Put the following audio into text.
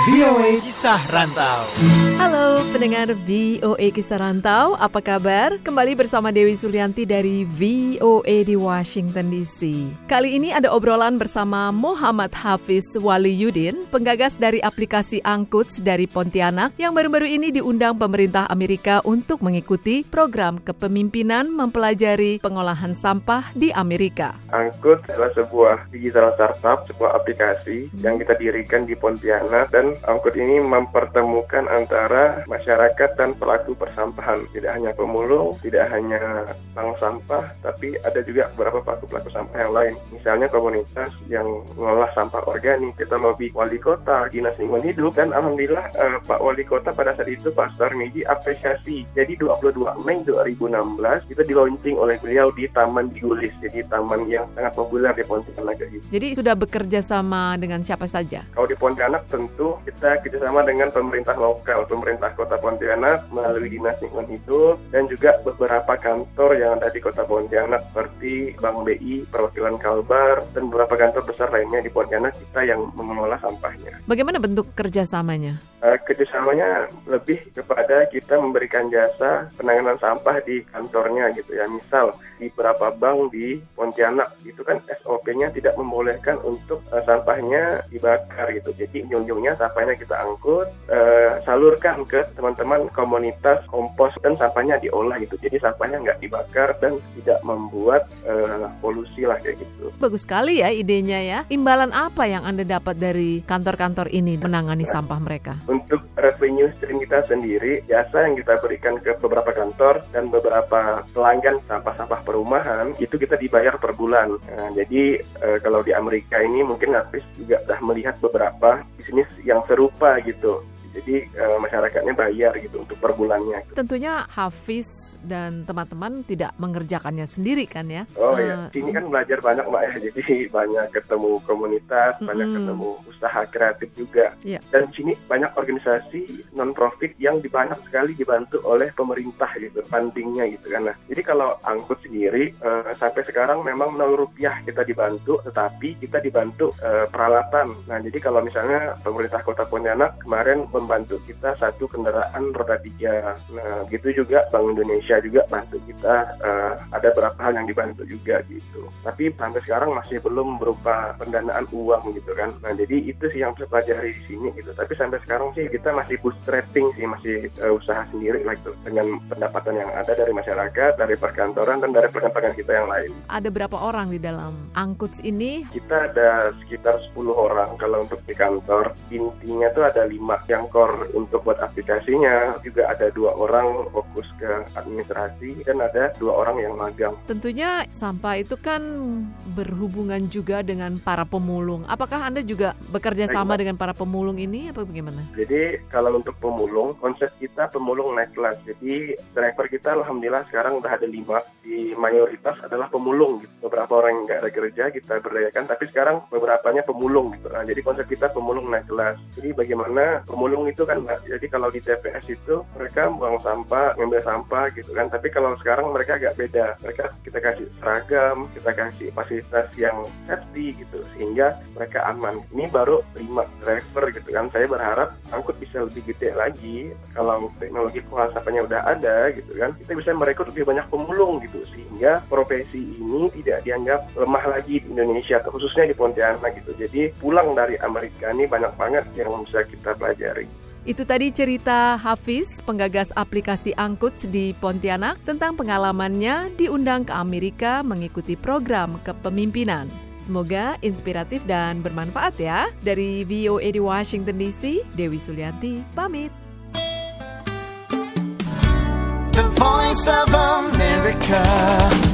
VOA Kisah Rantau. Halo pendengar VOA Kisah Rantau, apa kabar? Kembali bersama Dewi Sulianti dari VOA di Washington DC. Kali ini ada obrolan bersama Muhammad Hafiz Wali Yudin, penggagas dari aplikasi Angkuts dari Pontianak yang baru-baru ini diundang pemerintah Amerika untuk mengikuti program kepemimpinan mempelajari pengolahan sampah di Amerika. Angkut adalah sebuah digital startup, sebuah aplikasi yang kita dirikan di Pontianak dan angkut ini mempertemukan antara masyarakat dan pelaku persampahan. Tidak hanya pemulung, tidak hanya bank sampah, tapi ada juga beberapa pelaku-pelaku sampah yang lain. Misalnya komunitas yang mengolah sampah organik, kita lobby wali kota, dinas lingkungan hidup, dan alhamdulillah eh, Pak Wali Kota pada saat itu Pak Miji apresiasi. Jadi 22 Mei 2016 itu di launching oleh beliau di Taman Digulis, jadi taman yang sangat populer di Pontianak. Jadi sudah bekerja sama dengan siapa saja? Kalau di Pontianak tentu kita kerjasama dengan pemerintah lokal, pemerintah Kota Pontianak melalui Dinas Lingkungan Hidup dan juga beberapa kantor yang ada di Kota Pontianak seperti Bank BI, Perwakilan Kalbar, dan beberapa kantor besar lainnya di Pontianak kita yang mengelola sampahnya. Bagaimana bentuk kerjasamanya? Uh, kerjasamanya lebih kepada kita memberikan jasa penanganan sampah di kantornya gitu ya. Misal di beberapa bank di Pontianak itu kan SOP-nya tidak membolehkan untuk uh, sampahnya dibakar gitu. Jadi ujung-ujungnya sampahnya kita angkut, uh, salurkan ke teman-teman komunitas kompos dan sampahnya diolah gitu. Jadi sampahnya nggak dibakar dan tidak membuat uh, polusi lah kayak gitu. Bagus sekali ya idenya ya. Imbalan apa yang Anda dapat dari kantor-kantor ini menangani nah, sampah mereka? Untuk revenue stream kita sendiri, jasa yang kita berikan ke beberapa kantor dan beberapa pelanggan sampah-sampah perumahan itu kita dibayar per bulan. Nah, jadi uh, kalau di Amerika ini mungkin Hafiz juga sudah melihat beberapa bisnis yang yang serupa gitu jadi uh, masyarakatnya bayar gitu untuk per bulannya. Tentunya Hafiz dan teman-teman tidak mengerjakannya sendiri kan ya? Oh uh, ya, sini kan belajar banyak mbak ya, jadi banyak ketemu komunitas, mm -hmm. banyak ketemu usaha kreatif juga. Yeah. Dan sini banyak organisasi non profit yang banyak sekali dibantu oleh pemerintah gitu, fundingnya gitu kan. Nah, jadi kalau angkut sendiri uh, sampai sekarang memang 0 rupiah kita dibantu, tetapi kita dibantu uh, peralatan. Nah, jadi kalau misalnya pemerintah Kota Pontianak kemarin membantu kita satu kendaraan roda tiga. Nah, gitu juga Bank Indonesia juga bantu kita. Uh, ada beberapa hal yang dibantu juga gitu. Tapi sampai sekarang masih belum berupa pendanaan uang gitu kan. Nah, jadi itu sih yang saya pelajari di sini gitu. Tapi sampai sekarang sih kita masih bootstrapping sih, masih uh, usaha sendiri lah gitu dengan pendapatan yang ada dari masyarakat, dari perkantoran dan dari perkantoran kita yang lain. Ada berapa orang di dalam angkuts ini? Kita ada sekitar 10 orang kalau untuk di kantor. Intinya tuh ada lima yang core untuk buat aplikasinya juga ada dua orang fokus ke administrasi dan ada dua orang yang magang. Tentunya sampah itu kan berhubungan juga dengan para pemulung. Apakah Anda juga bekerja sama dengan para pemulung ini apa bagaimana? Jadi kalau untuk pemulung konsep kita pemulung naik kelas. Jadi driver kita alhamdulillah sekarang udah ada lima di mayoritas adalah pemulung gitu. Beberapa orang yang nggak ada kerja kita berdayakan tapi sekarang beberapanya pemulung gitu. Nah, jadi konsep kita pemulung naik kelas. Jadi bagaimana pemulung Itu kan Mbak. Jadi kalau di TPS itu mereka buang sampah, ngambil sampah gitu kan. Tapi kalau sekarang mereka agak beda. Mereka kita kasih seragam, kita kasih fasilitas yang safety gitu sehingga mereka aman. Ini baru lima driver gitu kan. Saya berharap angkut bisa lebih gede lagi. Kalau teknologi pengolahan sampahnya udah ada gitu kan, kita bisa merekrut lebih banyak pemulung gitu sehingga profesi ini tidak dianggap lemah lagi di Indonesia khususnya di Pontianak gitu. Jadi pulang dari Amerika ini banyak banget yang bisa kita pelajari. Itu tadi cerita Hafiz, penggagas aplikasi Angkuts di Pontianak tentang pengalamannya diundang ke Amerika mengikuti program kepemimpinan. Semoga inspiratif dan bermanfaat ya. Dari VOA di Washington DC, Dewi Sulianti pamit. The Voice of America.